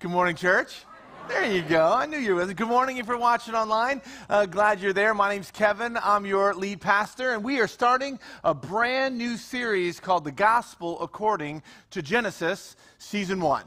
Good morning, church. There you go. I knew you were. Good morning if you're watching online. Uh, glad you're there. My name's Kevin. I'm your lead pastor, and we are starting a brand new series called The Gospel According to Genesis, Season 1.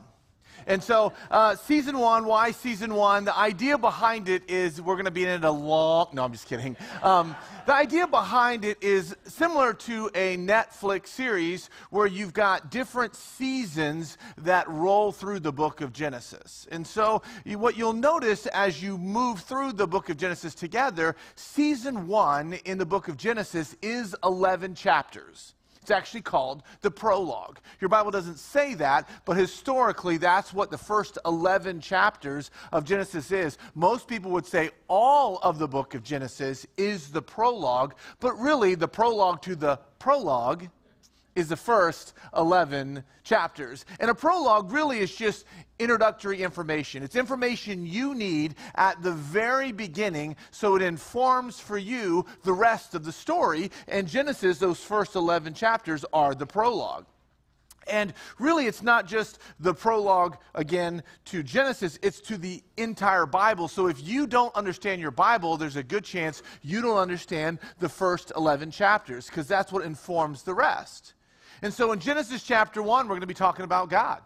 And so, uh, season one, why season one? The idea behind it is we're going to be in it a long. No, I'm just kidding. Um, the idea behind it is similar to a Netflix series where you've got different seasons that roll through the book of Genesis. And so, you, what you'll notice as you move through the book of Genesis together, season one in the book of Genesis is 11 chapters. It's actually called the prologue. Your Bible doesn't say that, but historically, that's what the first 11 chapters of Genesis is. Most people would say all of the book of Genesis is the prologue, but really, the prologue to the prologue is the first 11 chapters. And a prologue really is just introductory information. It's information you need at the very beginning so it informs for you the rest of the story. And Genesis, those first 11 chapters, are the prologue. And really, it's not just the prologue again to Genesis, it's to the entire Bible. So if you don't understand your Bible, there's a good chance you don't understand the first 11 chapters, because that's what informs the rest. And so in Genesis chapter 1, we're going to be talking about God.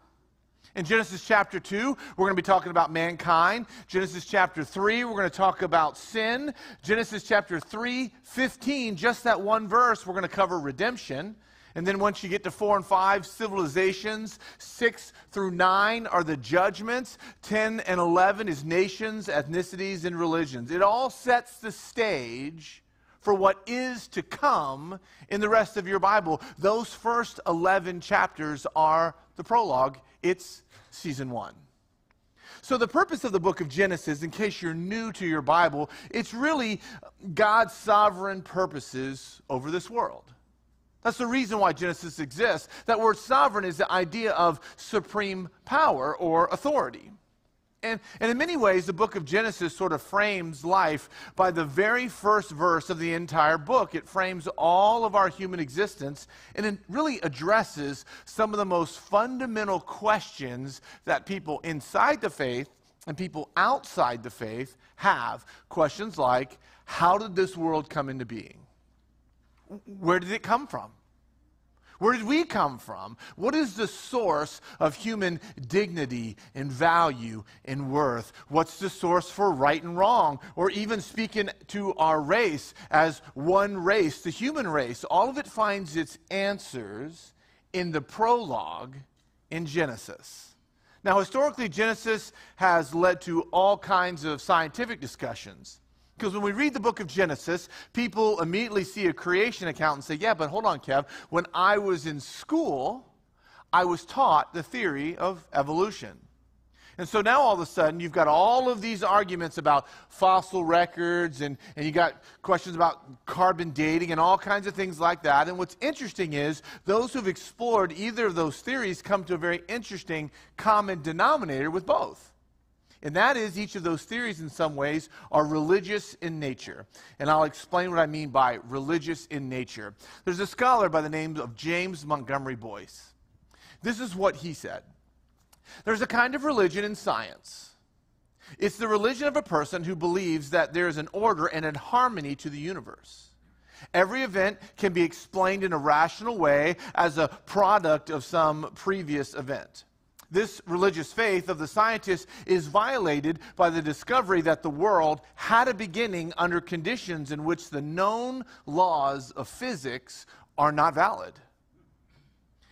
In Genesis chapter 2, we're going to be talking about mankind. Genesis chapter 3, we're going to talk about sin. Genesis chapter 3, 15, just that one verse, we're going to cover redemption. And then once you get to 4 and 5, civilizations. 6 through 9 are the judgments. 10 and 11 is nations, ethnicities, and religions. It all sets the stage for what is to come in the rest of your Bible. Those first 11 chapters are the prologue, it's season one. So, the purpose of the book of Genesis, in case you're new to your Bible, it's really God's sovereign purposes over this world. That's the reason why Genesis exists. That word sovereign is the idea of supreme power or authority. And, and in many ways, the book of Genesis sort of frames life by the very first verse of the entire book. It frames all of our human existence and it really addresses some of the most fundamental questions that people inside the faith and people outside the faith have. Questions like How did this world come into being? Where did it come from? Where did we come from? What is the source of human dignity and value and worth? What's the source for right and wrong? Or even speaking to our race as one race, the human race, all of it finds its answers in the prologue in Genesis. Now, historically, Genesis has led to all kinds of scientific discussions. Because when we read the book of Genesis, people immediately see a creation account and say, yeah, but hold on, Kev. When I was in school, I was taught the theory of evolution. And so now all of a sudden, you've got all of these arguments about fossil records, and, and you got questions about carbon dating and all kinds of things like that. And what's interesting is those who've explored either of those theories come to a very interesting common denominator with both. And that is, each of those theories, in some ways, are religious in nature. And I'll explain what I mean by religious in nature. There's a scholar by the name of James Montgomery Boice. This is what he said There's a kind of religion in science. It's the religion of a person who believes that there is an order and a harmony to the universe. Every event can be explained in a rational way as a product of some previous event. This religious faith of the scientists is violated by the discovery that the world had a beginning under conditions in which the known laws of physics are not valid.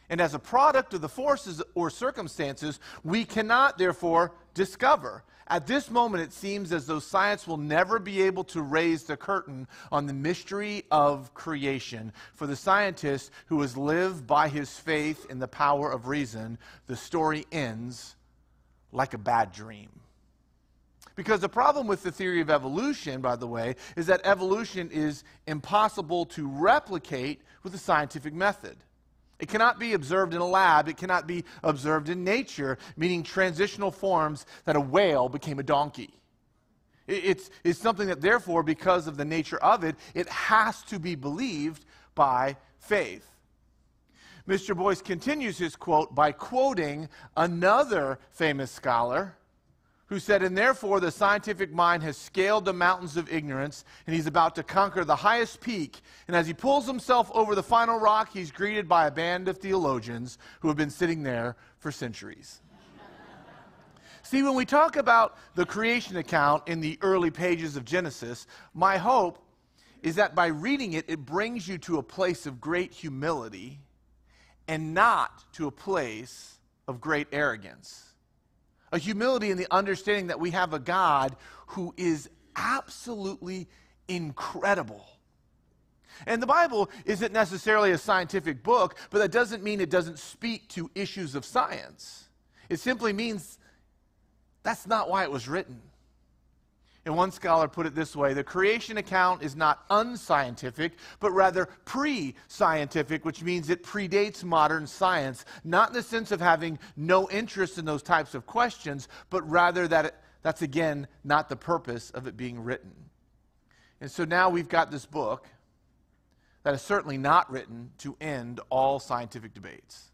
And as a product of the forces or circumstances, we cannot, therefore, discover at this moment, it seems as though science will never be able to raise the curtain on the mystery of creation. For the scientist who has lived by his faith in the power of reason, the story ends like a bad dream. Because the problem with the theory of evolution, by the way, is that evolution is impossible to replicate with the scientific method. It cannot be observed in a lab. It cannot be observed in nature, meaning transitional forms that a whale became a donkey. It's, it's something that, therefore, because of the nature of it, it has to be believed by faith. Mr. Boice continues his quote by quoting another famous scholar who said, And therefore the scientific mind has scaled the mountains of ignorance, and he's about to conquer the highest peak. And as he pulls himself over the final rock, he's greeted by a band of theologians who have been sitting there for centuries. See, when we talk about the creation account in the early pages of Genesis, my hope is that by reading it, it brings you to a place of great humility and not to a place of great arrogance. A humility in the understanding that we have a God who is absolutely incredible. And the Bible isn't necessarily a scientific book, but that doesn't mean it doesn't speak to issues of science. It simply means that's not why it was written. And one scholar put it this way the creation account is not unscientific, but rather pre scientific, which means it predates modern science, not in the sense of having no interest in those types of questions, but rather that it, that's again not the purpose of it being written. And so now we've got this book that is certainly not written to end all scientific debates.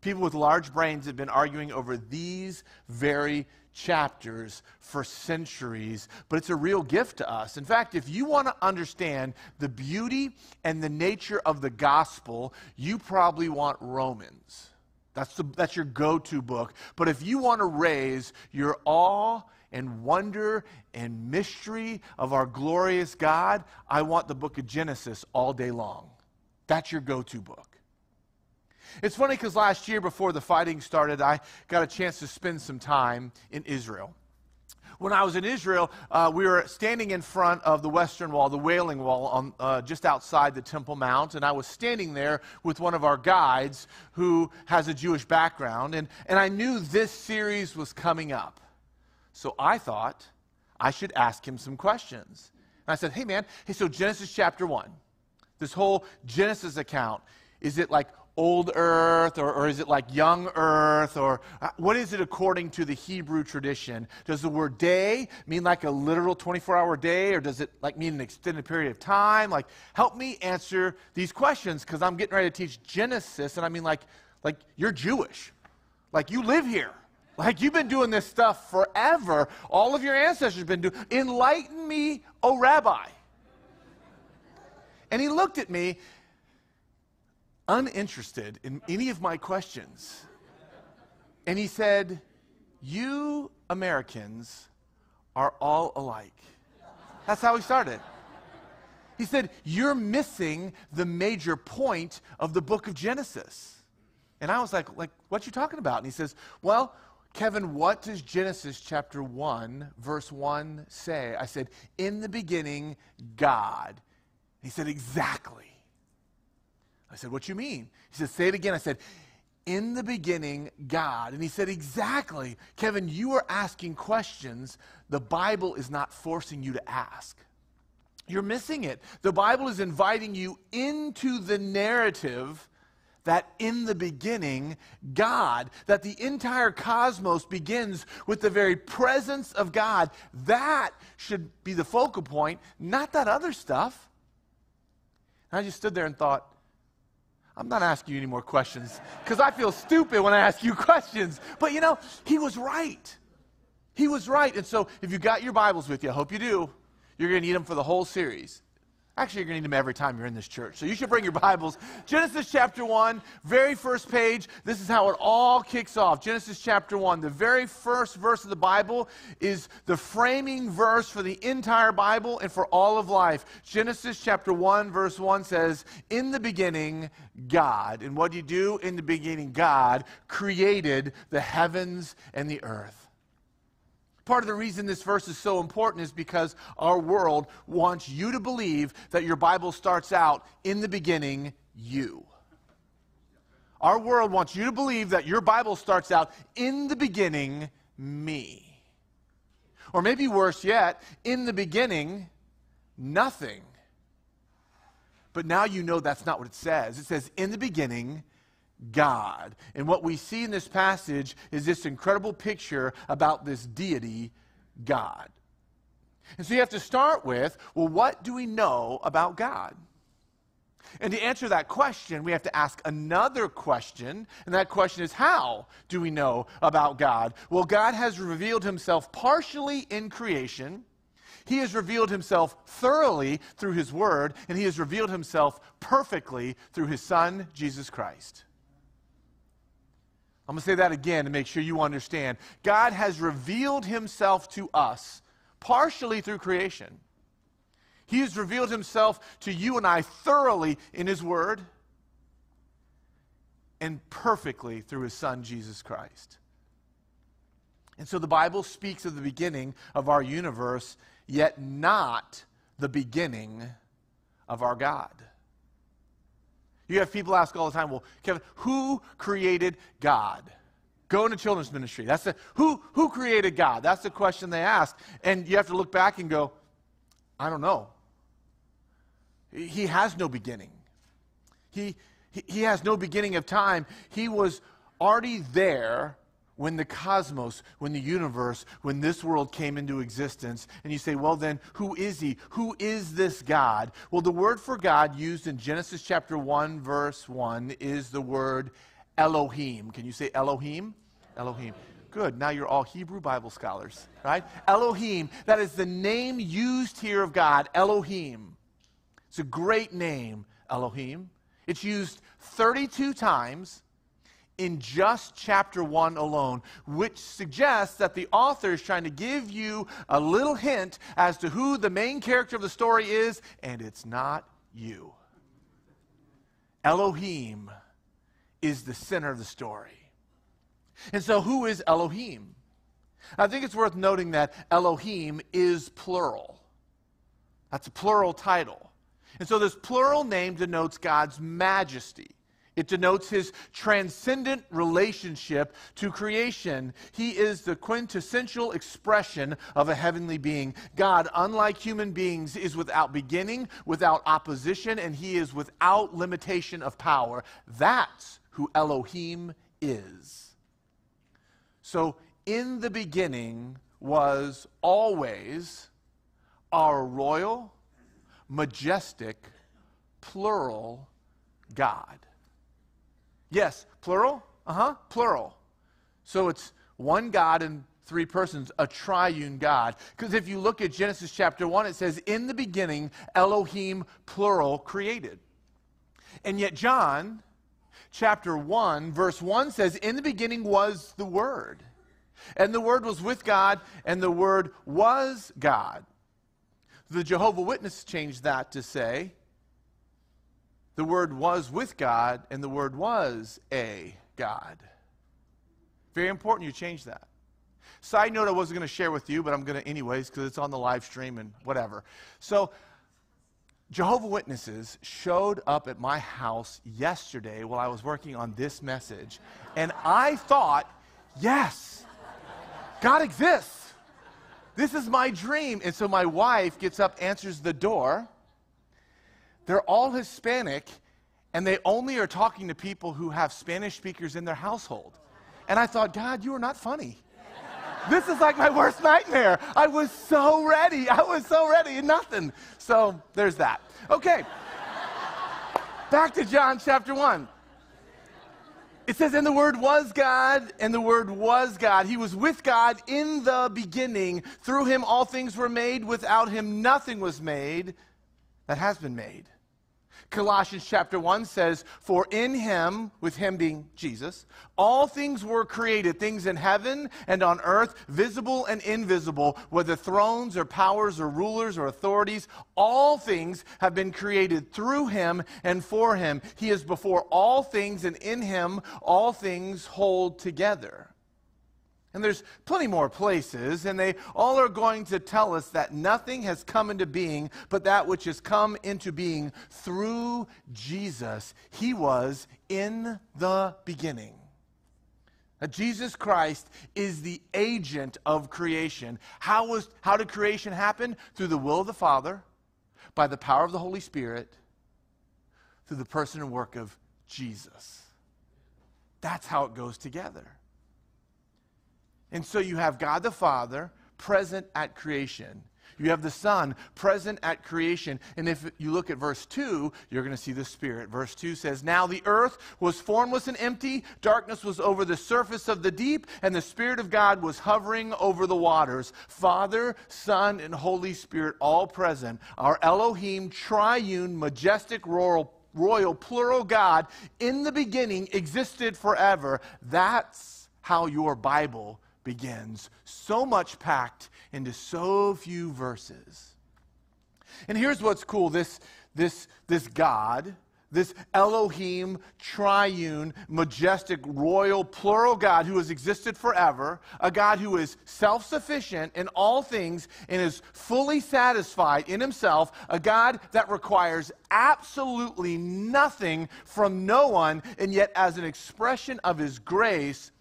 People with large brains have been arguing over these very chapters for centuries, but it's a real gift to us. In fact, if you want to understand the beauty and the nature of the gospel, you probably want Romans. That's, the, that's your go to book. But if you want to raise your awe and wonder and mystery of our glorious God, I want the book of Genesis all day long. That's your go to book. It's funny because last year, before the fighting started, I got a chance to spend some time in Israel. When I was in Israel, uh, we were standing in front of the Western Wall, the Wailing Wall, on, uh, just outside the Temple Mount, and I was standing there with one of our guides who has a Jewish background, and, and I knew this series was coming up. So I thought I should ask him some questions. And I said, hey man, hey, so Genesis chapter 1, this whole Genesis account, is it like old earth or, or, is it like young earth or uh, what is it according to the hebrew tradition? Does the word day mean like a literal 24 hour day or does it like mean an extended period of time? Like help me answer these questions because i'm getting ready to teach genesis and i mean like like you're jewish. Like you live here. Like you've been doing this stuff forever. All of your ancestors have been doing enlighten me o rabbi. And he looked at me uninterested in any of my questions. And he said, You Americans are all alike. That's how he started. He said, You're missing the major point of the book of Genesis. And I was like, like, what you talking about? And he says, Well, Kevin, what does Genesis chapter 1, verse 1 say? I said, In the beginning, God. He said, Exactly. I said, What you mean? He said, Say it again. I said, In the beginning, God. And he said, Exactly. Kevin, you are asking questions the Bible is not forcing you to ask. You're missing it. The Bible is inviting you into the narrative that in the beginning, God, that the entire cosmos begins with the very presence of God. That should be the focal point, not that other stuff. And I just stood there and thought, I'm not asking you any more questions because I feel stupid when I ask you questions. But you know, he was right. He was right. And so if you got your Bibles with you, I hope you do, you're going to need them for the whole series. Actually, you're going to need them every time you're in this church. So you should bring your Bibles. Genesis chapter 1, very first page. This is how it all kicks off. Genesis chapter 1. The very first verse of the Bible is the framing verse for the entire Bible and for all of life. Genesis chapter 1, verse 1 says, In the beginning, God. And what do you do? In the beginning, God created the heavens and the earth. Part of the reason this verse is so important is because our world wants you to believe that your Bible starts out in the beginning, you. Our world wants you to believe that your Bible starts out in the beginning, me. Or maybe worse yet, in the beginning, nothing. But now you know that's not what it says. It says, in the beginning, God. And what we see in this passage is this incredible picture about this deity, God. And so you have to start with well, what do we know about God? And to answer that question, we have to ask another question, and that question is how do we know about God? Well, God has revealed himself partially in creation. He has revealed himself thoroughly through his word, and he has revealed himself perfectly through his son, Jesus Christ. I'm going to say that again to make sure you understand. God has revealed himself to us partially through creation. He has revealed himself to you and I thoroughly in his word and perfectly through his son, Jesus Christ. And so the Bible speaks of the beginning of our universe, yet not the beginning of our God. You have people ask all the time, well, Kevin, who created God? Go into children's ministry. That's the who who created God? That's the question they ask. And you have to look back and go, I don't know. He has no beginning. He, he, he has no beginning of time. He was already there when the cosmos, when the universe, when this world came into existence, and you say, well, then, who is he? Who is this God? Well, the word for God used in Genesis chapter 1, verse 1 is the word Elohim. Can you say Elohim? Elohim. Good. Now you're all Hebrew Bible scholars, right? Elohim. That is the name used here of God, Elohim. It's a great name, Elohim. It's used 32 times in just chapter 1 alone, which suggests that the author is trying to give you a little hint as to who the main character of the story is, and it's not you. Elohim is the center of the story. And so, who is Elohim? I think it's worth noting that Elohim is plural. That's a plural title. And so, this plural name denotes God's majesty. It denotes his transcendent relationship to creation. He is the quintessential expression of a heavenly being. God, unlike human beings, is without beginning, without opposition, and he is without limitation of power. That's who Elohim is. So, in the beginning was always our royal, majestic, plural God. Yes, plural? Uh huh, plural. So it's one God and three persons, a triune God. Because if you look at Genesis chapter 1, it says, In the beginning, Elohim, plural, created. And yet, John chapter 1, verse 1 says, In the beginning was the Word. And the Word was with God, and the Word was God. The Jehovah Witness changed that to say, the Word was with God, and the Word was a God. Very important you change that. Side note I wasn't going to share with you, but I'm going to anyways because it's on the live stream and whatever. So, Jehovah Witnesses showed up at my house yesterday while I was working on this message, and I thought, yes, God exists. This is my dream. And so my wife gets up, answers the door. They're all Hispanic, and they only are talking to people who have Spanish speakers in their household. And I thought, God, you are not funny. This is like my worst nightmare. I was so ready. I was so ready and nothing. So there's that. Okay. Back to John chapter 1. It says, And the Word was God, and the Word was God. He was with God in the beginning. Through him all things were made. Without him nothing was made that has been made. Colossians chapter 1 says, For in him, with him being Jesus, all things were created, things in heaven and on earth, visible and invisible, whether thrones or powers or rulers or authorities, all things have been created through him and for him. He is before all things, and in him all things hold together. And there's plenty more places, and they all are going to tell us that nothing has come into being but that which has come into being through Jesus. He was in the beginning. Now, Jesus Christ is the agent of creation. How, was, how did creation happen? Through the will of the Father, by the power of the Holy Spirit, through the person and work of Jesus. That's how it goes together. And so you have God the Father present at creation. You have the Son present at creation. And if you look at verse 2, you're going to see the Spirit. Verse 2 says, Now the earth was formless and empty, darkness was over the surface of the deep, and the Spirit of God was hovering over the waters. Father, Son, and Holy Spirit all present. Our Elohim, triune, majestic, royal, royal, plural God, in the beginning existed forever. That's how your Bible begins. So much packed into so few verses. And here's what's cool this, this, this God, this Elohim, triune, majestic, royal, plural God who has existed forever, a God who is self sufficient in all things and is fully satisfied in himself, a God that requires absolutely nothing from no one, and yet, as an expression of his grace,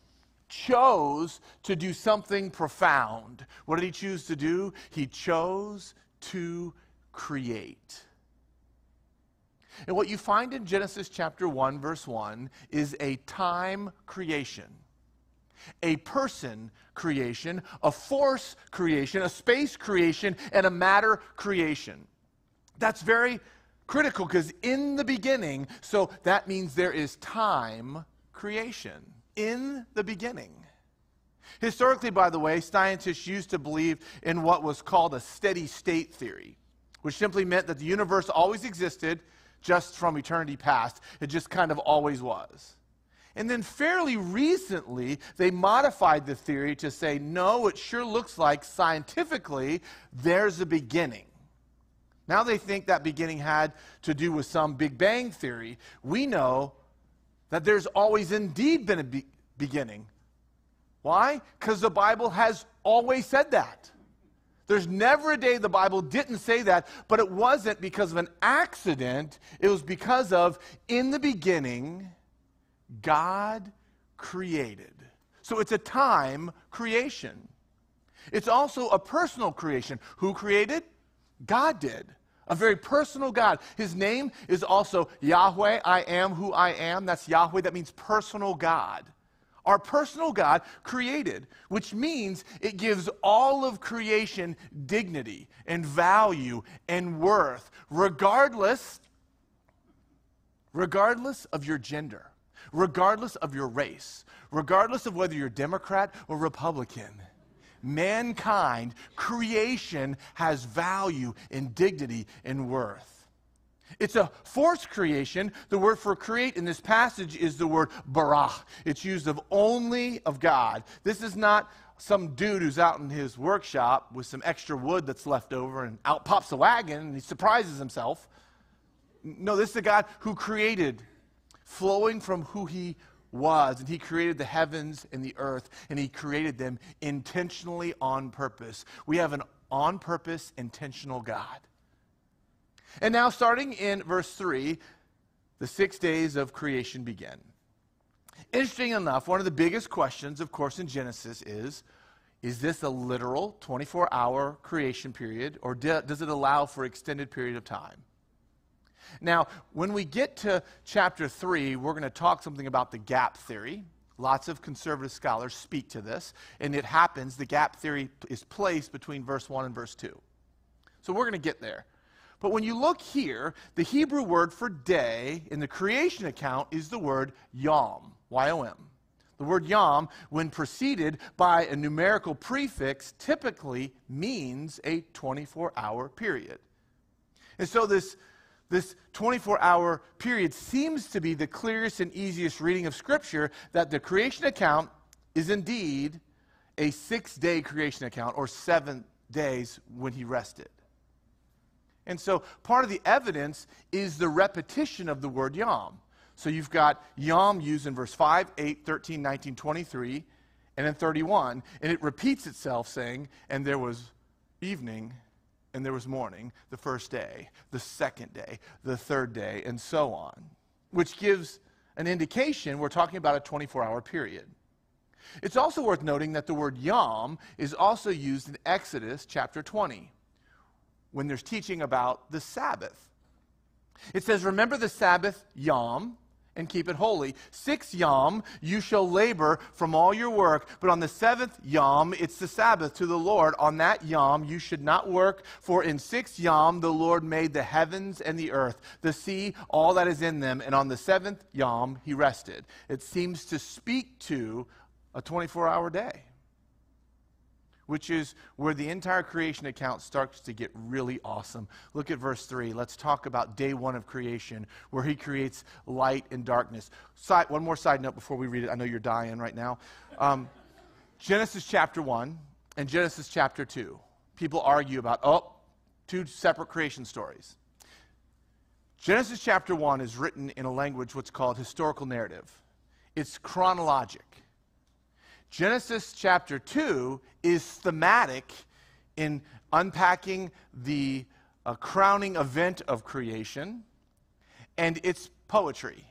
chose to do something profound. What did he choose to do? He chose to create. And what you find in Genesis chapter 1, verse 1, is a time creation, a person creation, a force creation, a space creation, and a matter creation. That's very critical because in the beginning, so that means there is time creation in the beginning. Historically, by the way, scientists used to believe in what was called a steady state theory, which simply meant that the universe always existed just from eternity past. It just kind of always was. And then fairly recently, they modified the theory to say, no, it sure looks like scientifically there's a beginning. Now they think that beginning had to do with some Big Bang theory. We know that there's always indeed been a be- beginning. Why? Because the Bible has always said that. There's never a day the Bible didn't say that, but it wasn't because of an accident. It was because of, in the beginning, God created. So it's a time creation. It's also a personal creation. Who created? God did a very personal God. His name is also Yahweh. I am who I am. That's Yahweh. That means personal God. Our personal God created, which means it gives all of creation dignity and value and worth, regardless, regardless of your gender, regardless of your race, regardless of whether you're Democrat or Republican mankind, creation has value and dignity and worth. It's a forced creation. The word for create in this passage is the word bara. It's used of only of God. This is not some dude who's out in his workshop with some extra wood that's left over and out pops a wagon and he surprises himself. No, this is the God who created, flowing from who he was, and He created the heavens and the earth, and He created them intentionally on purpose. We have an on purpose, intentional God. And now, starting in verse 3, the six days of creation begin. Interesting enough, one of the biggest questions, of course, in Genesis is is this a literal 24 hour creation period, or does it allow for extended period of time? Now, when we get to chapter 3, we're going to talk something about the gap theory. Lots of conservative scholars speak to this, and it happens, the gap theory is placed between verse 1 and verse 2. So we're going to get there. But when you look here, the Hebrew word for day in the creation account is the word yom, Y O M. The word yom, when preceded by a numerical prefix, typically means a 24 hour period. And so this this 24 hour period seems to be the clearest and easiest reading of Scripture that the creation account is indeed a six day creation account or seven days when he rested. And so part of the evidence is the repetition of the word yom. So you've got yom used in verse 5, 8, 13, 19, 23, and then 31. And it repeats itself saying, and there was evening and there was morning, the first day, the second day, the third day, and so on, which gives an indication we're talking about a 24 hour period. It's also worth noting that the word yom is also used in Exodus chapter 20 when there's teaching about the Sabbath. It says, Remember the Sabbath, yom, and keep it holy. Six yom you shall labor from all your work, but on the seventh yom it's the Sabbath to the Lord. On that yom you should not work, for in six yom the Lord made the heavens and the earth, the sea, all that is in them, and on the seventh yom he rested. It seems to speak to a 24 hour day which is where the entire creation account starts to get really awesome. Look at verse 3. Let's talk about day one of creation, where he creates light and darkness. Side, one more side note before we read it. I know you're dying right now. Um, Genesis chapter 1 and Genesis chapter 2. People argue about, oh, two separate creation stories. Genesis chapter 1 is written in a language what's called historical narrative, it's chronologic. Genesis chapter 2 is thematic in unpacking the uh, crowning event of creation, and it's poetry.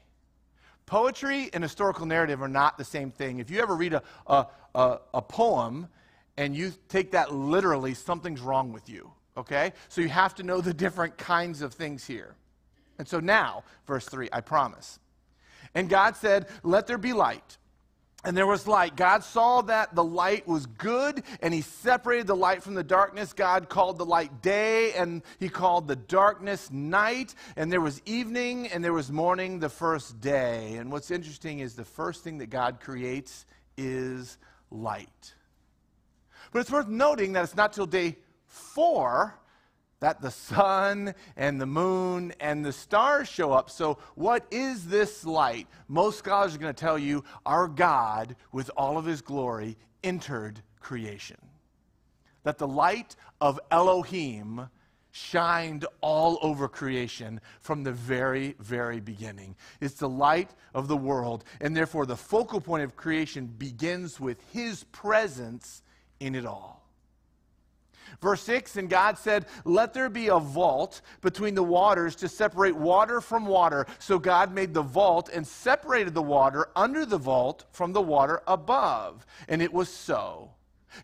Poetry and historical narrative are not the same thing. If you ever read a, a, a, a poem and you take that literally, something's wrong with you, okay? So you have to know the different kinds of things here. And so now, verse 3, I promise. And God said, Let there be light. And there was light. God saw that the light was good, and He separated the light from the darkness. God called the light day, and He called the darkness night. And there was evening, and there was morning the first day. And what's interesting is the first thing that God creates is light. But it's worth noting that it's not till day four that the sun and the moon and the stars show up. So, what is this light? Most scholars are going to tell you our God, with all of his glory, entered creation. That the light of Elohim shined all over creation from the very, very beginning. It's the light of the world, and therefore the focal point of creation begins with his presence in it all. Verse 6 And God said, Let there be a vault between the waters to separate water from water. So God made the vault and separated the water under the vault from the water above. And it was so.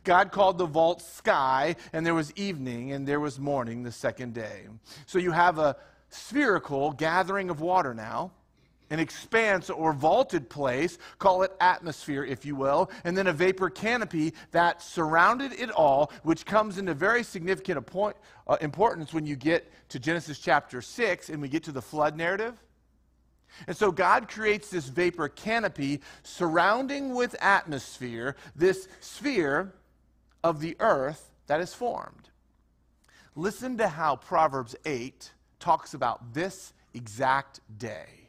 God called the vault sky, and there was evening, and there was morning the second day. So you have a spherical gathering of water now an expanse or vaulted place, call it atmosphere, if you will, and then a vapor canopy that surrounded it all, which comes into very significant point, uh, importance when you get to Genesis chapter 6 and we get to the flood narrative. And so God creates this vapor canopy surrounding with atmosphere, this sphere of the earth that is formed. Listen to how Proverbs 8 talks about this exact day.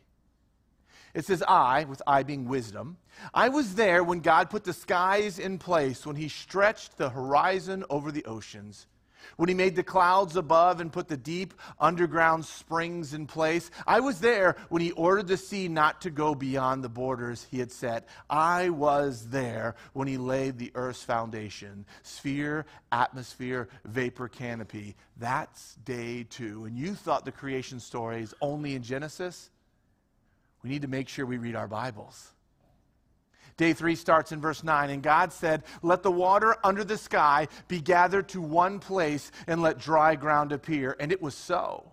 It says, I, with I being wisdom, I was there when God put the skies in place, when he stretched the horizon over the oceans, when he made the clouds above and put the deep underground springs in place. I was there when he ordered the sea not to go beyond the borders he had set. I was there when he laid the earth's foundation sphere, atmosphere, vapor canopy. That's day two. And you thought the creation story is only in Genesis? We need to make sure we read our Bibles. Day three starts in verse 9, and God said, Let the water under the sky be gathered to one place, and let dry ground appear. And it was so.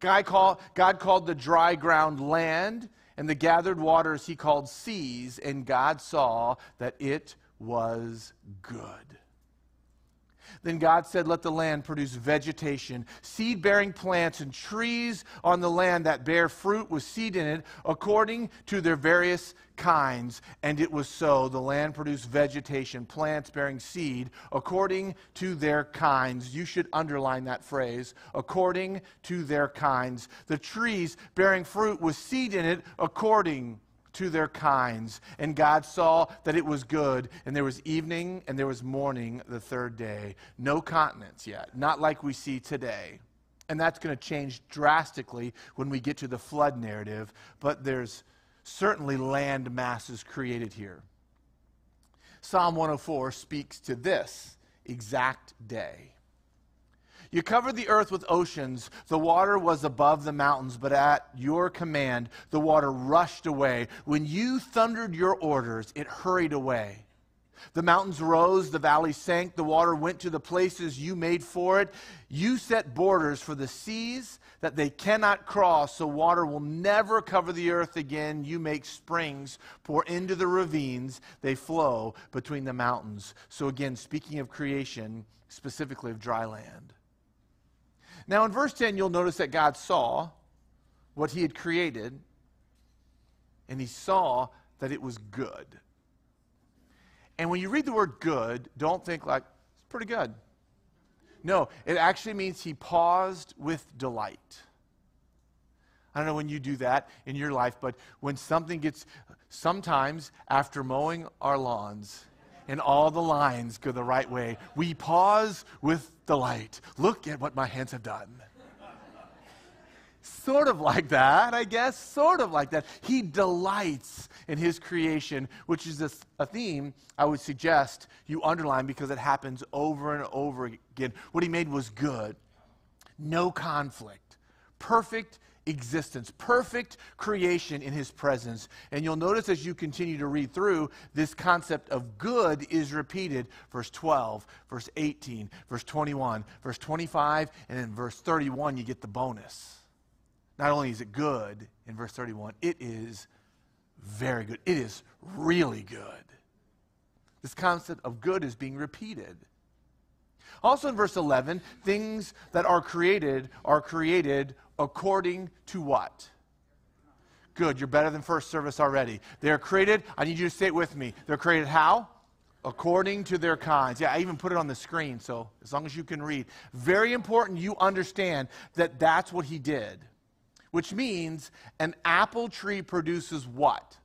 God, call, God called the dry ground land, and the gathered waters he called seas, and God saw that it was good. Then God said, Let the land produce vegetation, seed bearing plants, and trees on the land that bear fruit with seed in it, according to their various kinds. And it was so. The land produced vegetation, plants bearing seed, according to their kinds. You should underline that phrase, according to their kinds. The trees bearing fruit with seed in it, according to their kinds. And God saw that it was good. And there was evening and there was morning the third day. No continents yet, not like we see today. And that's going to change drastically when we get to the flood narrative. But there's certainly land masses created here. Psalm 104 speaks to this exact day. You covered the earth with oceans. The water was above the mountains, but at your command, the water rushed away. When you thundered your orders, it hurried away. The mountains rose, the valleys sank, the water went to the places you made for it. You set borders for the seas that they cannot cross, so water will never cover the earth again. You make springs pour into the ravines, they flow between the mountains. So, again, speaking of creation, specifically of dry land. Now, in verse 10, you'll notice that God saw what he had created, and he saw that it was good. And when you read the word good, don't think like, it's pretty good. No, it actually means he paused with delight. I don't know when you do that in your life, but when something gets, sometimes after mowing our lawns and all the lines go the right way, we pause with delight. Look at what my hands have done. Sort of like that, I guess. Sort of like that. He delights in his creation, which is a, a, theme I would suggest you underline because it happens over and over again. What he made was good, no conflict, perfect existence, perfect creation in his presence. And you'll notice as you continue to read through, this concept of good is repeated. Verse 12, verse 18, verse 21, verse 25, and in verse 31, you get the bonus. Not only is it good in verse 31, it is very good. It is really good. This concept of good is being repeated. Also in verse 11, things that are created are created according to what? Good. You're better than first service already. They are created, I need you to say it with me. They're created how? According to their kinds. Yeah, I even put it on the screen, so as long as you can read. Very important you understand that that's what he did which means an apple tree produces what?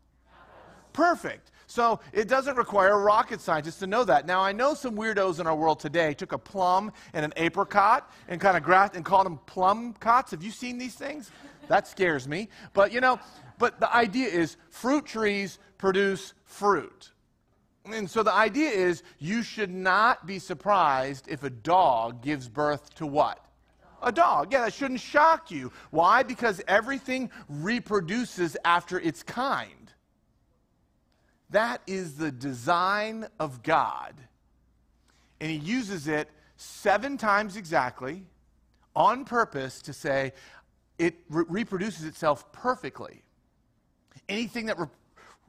Perfect. So it doesn't require a rocket scientist to know that. Now, I know some weirdos in our world today took a plum and an apricot and kind of grafted and called them plum cots. Have you seen these things? That scares me. But, you know, but the idea is fruit trees produce fruit. And so the idea is you should not be surprised if a dog gives birth to what? a dog. Yeah, that shouldn't shock you. Why? Because everything reproduces after its kind. That is the design of God. And He uses it seven times exactly on purpose to say it re- reproduces itself perfectly. Anything that re-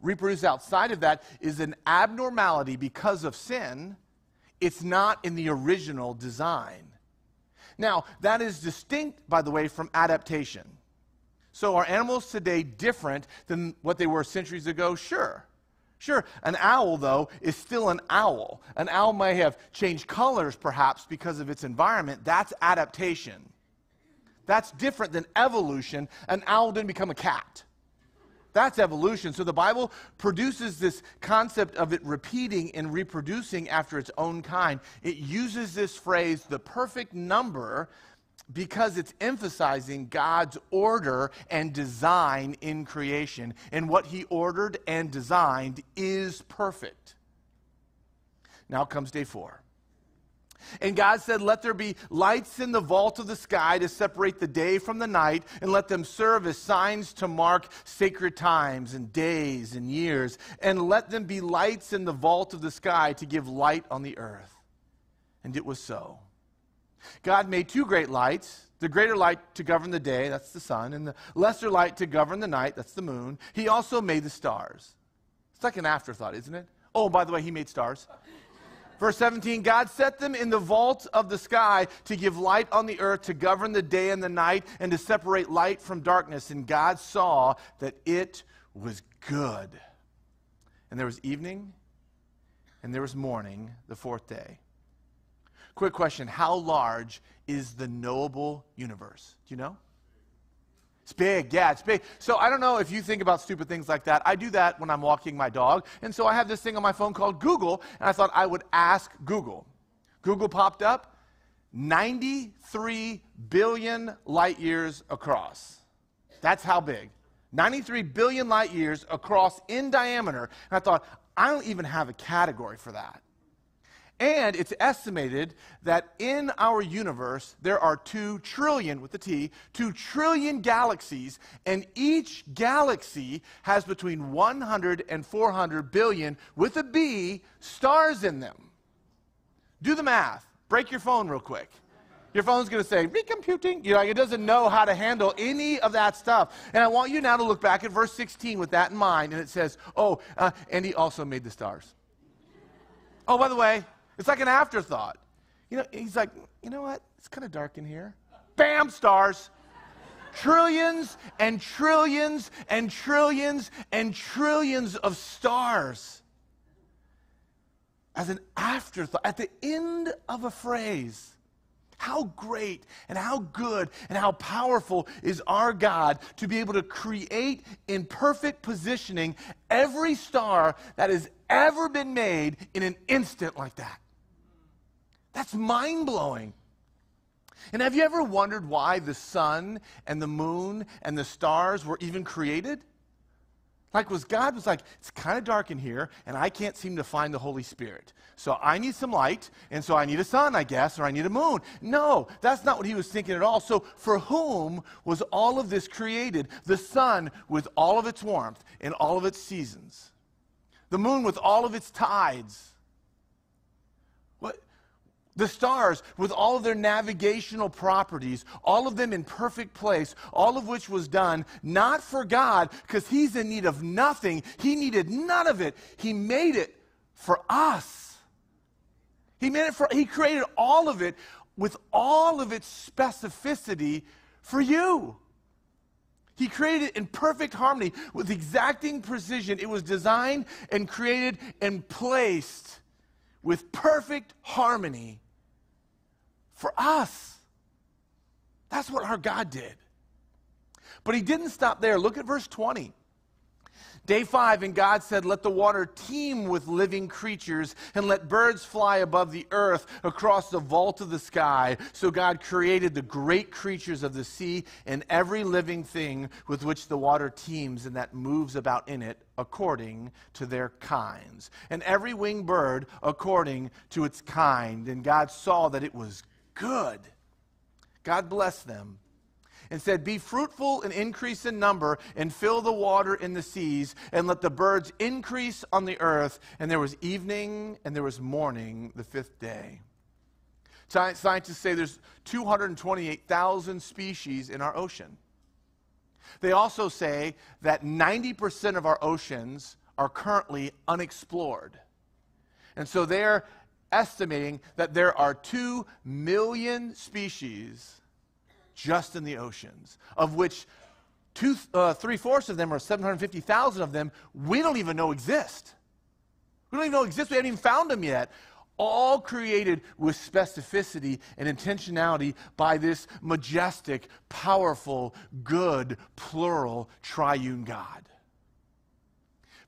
reproduces outside of that is an abnormality because of sin. It's not in the original design. Now, that is distinct, by the way, from adaptation. So, are animals today different than what they were centuries ago? Sure. Sure, an owl, though, is still an owl. An owl may have changed colors, perhaps, because of its environment. That's adaptation. That's different than evolution. An owl didn't become a cat. That's evolution. So the Bible produces this concept of it repeating and reproducing after its own kind. It uses this phrase, the perfect number, because it's emphasizing God's order and design in creation. And what He ordered and designed is perfect. Now comes day four. And God said, Let there be lights in the vault of the sky to separate the day from the night, and let them serve as signs to mark sacred times and days and years. And let them be lights in the vault of the sky to give light on the earth. And it was so. God made two great lights the greater light to govern the day, that's the sun, and the lesser light to govern the night, that's the moon. He also made the stars. It's like an afterthought, isn't it? Oh, by the way, he made stars. Verse 17 God set them in the vault of the sky to give light on the earth, to govern the day and the night, and to separate light from darkness. And God saw that it was good. And there was evening, and there was morning, the fourth day. Quick question How large is the knowable universe? Do you know? It's big, yeah, it's big. So I don't know if you think about stupid things like that. I do that when I'm walking my dog. And so I have this thing on my phone called Google, and I thought I would ask Google. Google popped up 93 billion light years across. That's how big. 93 billion light years across in diameter. And I thought, I don't even have a category for that. And it's estimated that in our universe, there are two trillion, with the T, two trillion galaxies, and each galaxy has between 100 and 400 billion, with a B, stars in them. Do the math. Break your phone real quick. Your phone's going to say, recomputing. You know, it doesn't know how to handle any of that stuff. And I want you now to look back at verse 16 with that in mind. And it says, oh, uh, and he also made the stars. Oh, by the way, it's like an afterthought. You know, he's like, you know what? It's kind of dark in here. Bam, stars. trillions and trillions and trillions and trillions of stars. As an afterthought, at the end of a phrase. How great and how good and how powerful is our God to be able to create in perfect positioning every star that has ever been made in an instant like that? That's mind blowing. And have you ever wondered why the sun and the moon and the stars were even created? Like, was God was like, it's kind of dark in here, and I can't seem to find the Holy Spirit. So I need some light, and so I need a sun, I guess, or I need a moon. No, that's not what he was thinking at all. So, for whom was all of this created? The sun with all of its warmth and all of its seasons, the moon with all of its tides the stars, with all of their navigational properties, all of them in perfect place, all of which was done not for God, because He's in need of nothing. He needed none of it. He made it for us. He made it for, He created all of it with all of its specificity for you. He created it in perfect harmony with exacting precision. It was designed and created and placed with perfect harmony for us. That's what our God did. But he didn't stop there. Look at verse 20. Day five, and God said, Let the water teem with living creatures, and let birds fly above the earth across the vault of the sky. So God created the great creatures of the sea and every living thing with which the water teems and that moves about in it according to their kinds, and every winged bird according to its kind. And God saw that it was good. God blessed them and said, Be fruitful and increase in number, and fill the water in the seas, and let the birds increase on the earth. And there was evening and there was morning the fifth day. Scientists say there's 228,000 species in our ocean. They also say that 90% of our oceans are currently unexplored. And so they're estimating that there are 2 million species just in the oceans, of which two, uh, three fourths of them, or 750,000 of them, we don't even know exist. We don't even know exist. We haven't even found them yet. All created with specificity and intentionality by this majestic, powerful, good, plural, triune God.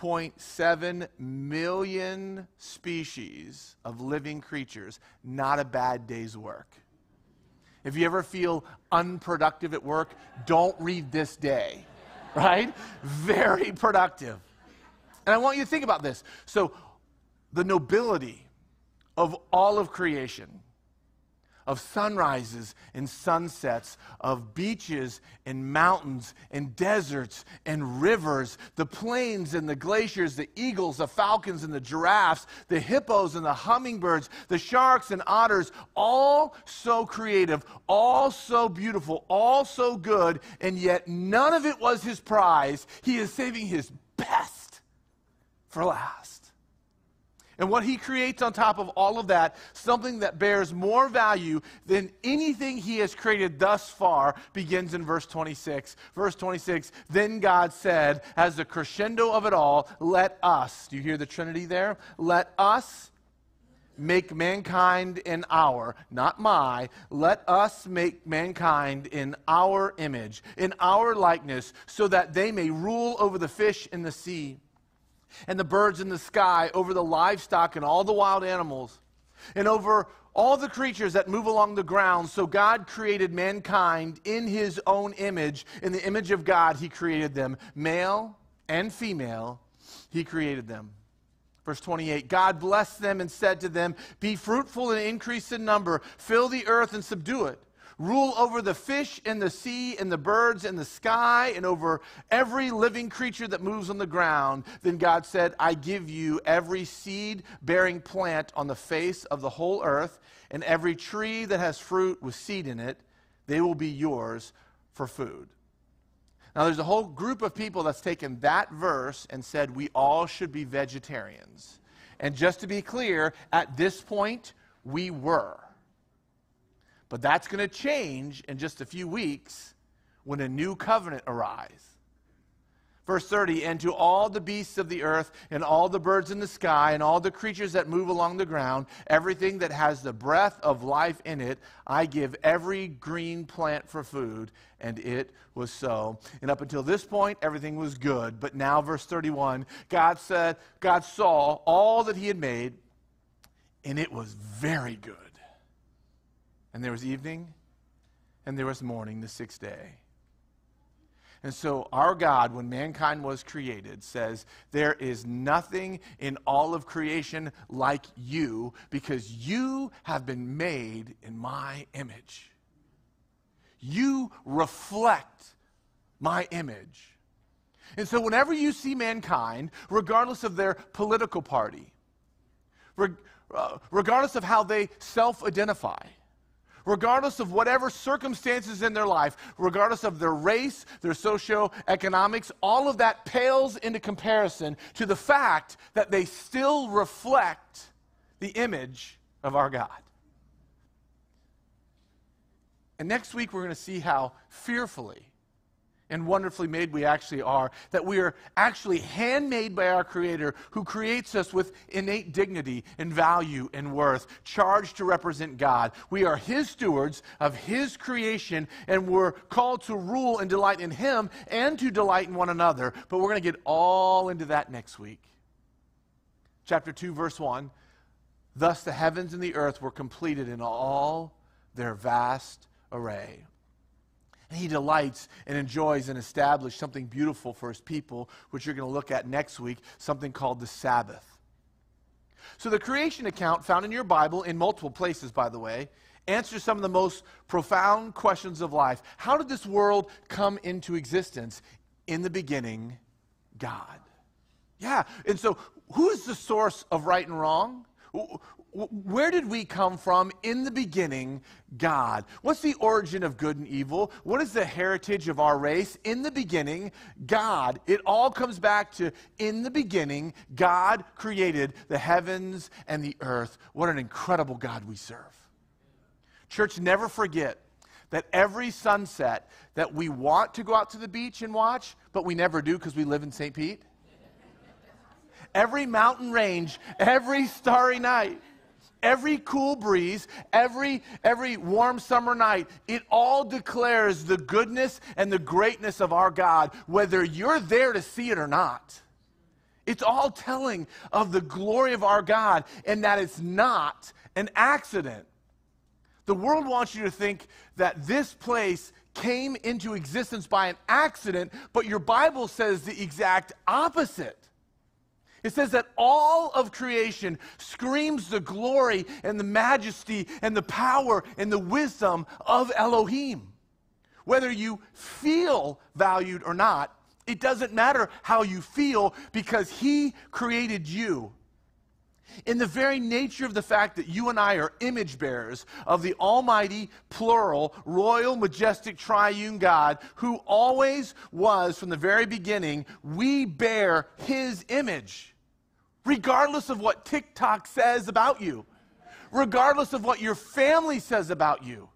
6.7 million species of living creatures. Not a bad day's work. If you ever feel unproductive at work, don't read this day, right? Very productive. And I want you to think about this. So, the nobility of all of creation of sunrises and sunsets, of beaches and mountains and deserts and rivers, the plains and the glaciers, the eagles, the falcons and the giraffes, the hippos and the hummingbirds, the sharks and otters, all so creative, all so beautiful, all so good, and yet none of it was his prize. He is saving his best for last. And what he creates on top of all of that, something that bears more value than anything he has created thus far, begins in verse 26. Verse 26 Then God said, as the crescendo of it all, let us, do you hear the Trinity there? Let us make mankind in our, not my, let us make mankind in our image, in our likeness, so that they may rule over the fish in the sea and the birds in the sky, over the livestock and all the wild animals, and over all the creatures that move along the ground. So God created mankind in his own image. In the image of God, he created them. Male and female, he created them. Verse 28 God blessed them and said to them, Be fruitful and increase in number, fill the earth and subdue it. Rule over the fish in the sea and the birds in the sky and over every living creature that moves on the ground. Then God said, I give you every seed bearing plant on the face of the whole earth, and every tree that has fruit with seed in it. They will be yours for food. Now, there's a whole group of people that's taken that verse and said we all should be vegetarians. And just to be clear, at this point, we were. But that's going to change in just a few weeks when a new covenant arrives. Verse 30 And to all the beasts of the earth, and all the birds in the sky, and all the creatures that move along the ground, everything that has the breath of life in it, I give every green plant for food. And it was so. And up until this point, everything was good. But now, verse 31, God said, God saw all that he had made, and it was very good. And there was evening, and there was morning the sixth day. And so, our God, when mankind was created, says, There is nothing in all of creation like you because you have been made in my image. You reflect my image. And so, whenever you see mankind, regardless of their political party, reg- uh, regardless of how they self identify, regardless of whatever circumstances in their life, regardless of their race, their socioeconomics, all of that pales into comparison to the fact that they still reflect the image of our God. And next week, we're going to see how fearfully and wonderfully made we actually are, that we are actually handmade by our Creator who creates us with innate dignity and value and worth, charged to represent God. We are His stewards of His creation, and we're called to rule and delight in Him and to delight in one another. But we're going to get all into that next week. Chapter 2, verse 1 Thus the heavens and the earth were completed in all their vast array. And he delights and enjoys and establishes something beautiful for his people, which you're going to look at next week, something called the Sabbath. So, the creation account found in your Bible, in multiple places, by the way, answers some of the most profound questions of life. How did this world come into existence? In the beginning, God. Yeah, and so who is the source of right and wrong? Where did we come from in the beginning? God. What's the origin of good and evil? What is the heritage of our race? In the beginning, God. It all comes back to in the beginning, God created the heavens and the earth. What an incredible God we serve. Church, never forget that every sunset that we want to go out to the beach and watch, but we never do because we live in St. Pete. Every mountain range, every starry night every cool breeze, every, every warm summer night, it all declares the goodness and the greatness of our God, whether you're there to see it or not. It's all telling of the glory of our God and that it's not an accident. The world wants you to think that this place came into existence by an accident, but your Bible says the exact opposite. It says that all of creation screams the glory and the majesty and the power and the wisdom of Elohim. Whether you feel valued or not, it doesn't matter how you feel because He created you. In the very nature of the fact that you and I are image bearers of the Almighty, plural, royal, majestic, triune God, who always was from the very beginning, we bear His image regardless of what TikTok says about you, regardless of what your family says about you.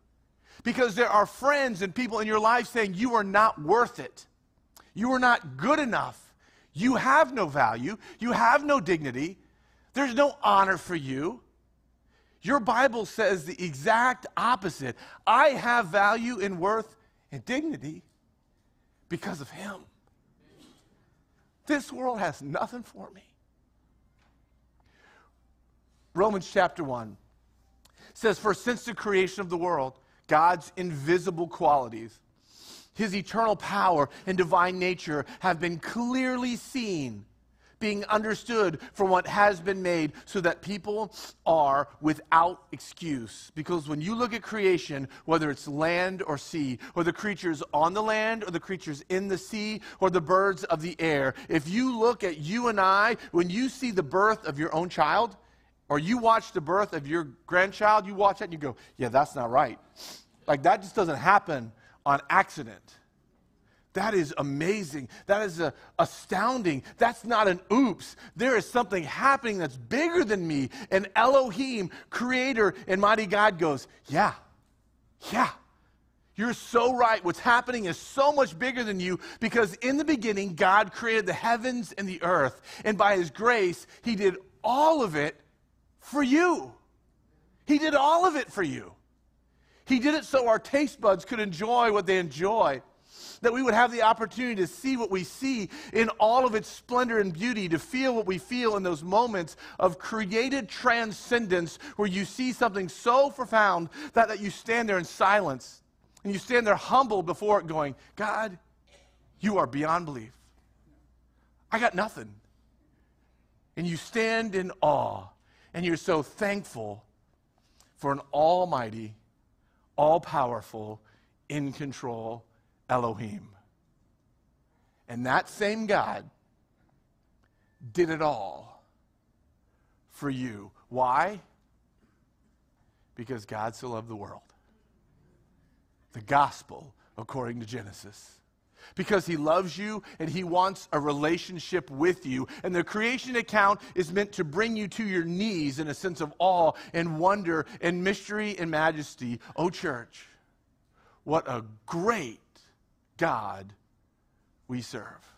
Because there are friends and people in your life saying you are not worth it. You are not good enough. You have no value. You have no dignity. There's no honor for you. Your Bible says the exact opposite. I have value and worth and dignity because of Him. This world has nothing for me. Romans chapter 1 says, For since the creation of the world, God's invisible qualities, his eternal power and divine nature have been clearly seen being understood from what has been made so that people are without excuse. Because when you look at creation, whether it's land or sea, or the creatures on the land or the creatures in the sea, or the birds of the air, if you look at you and I, when you see the birth of your own child, or you watch the birth of your grandchild, you watch that and you go, yeah, that's not right. Like that just doesn't happen on accident. That is amazing. That is a, astounding. That's not an oops. There is something happening that's bigger than me. And Elohim, creator and mighty God, goes, Yeah, yeah. You're so right. What's happening is so much bigger than you because in the beginning, God created the heavens and the earth. And by his grace, he did all of it for you. He did all of it for you. He did it so our taste buds could enjoy what they enjoy that we would have the opportunity to see what we see in all of its splendor and beauty, to feel what we feel in those moments of created transcendence where you see something so profound that, that you stand there in silence and you stand there humbled before it, going, God, you are beyond belief. I got nothing. And you stand in awe and you're so thankful for an almighty, all powerful, in control Elohim. And that same God did it all for you. Why? Because God so loved the world. The gospel, according to Genesis. Because he loves you and he wants a relationship with you. And the creation account is meant to bring you to your knees in a sense of awe and wonder and mystery and majesty. Oh, church, what a great God we serve.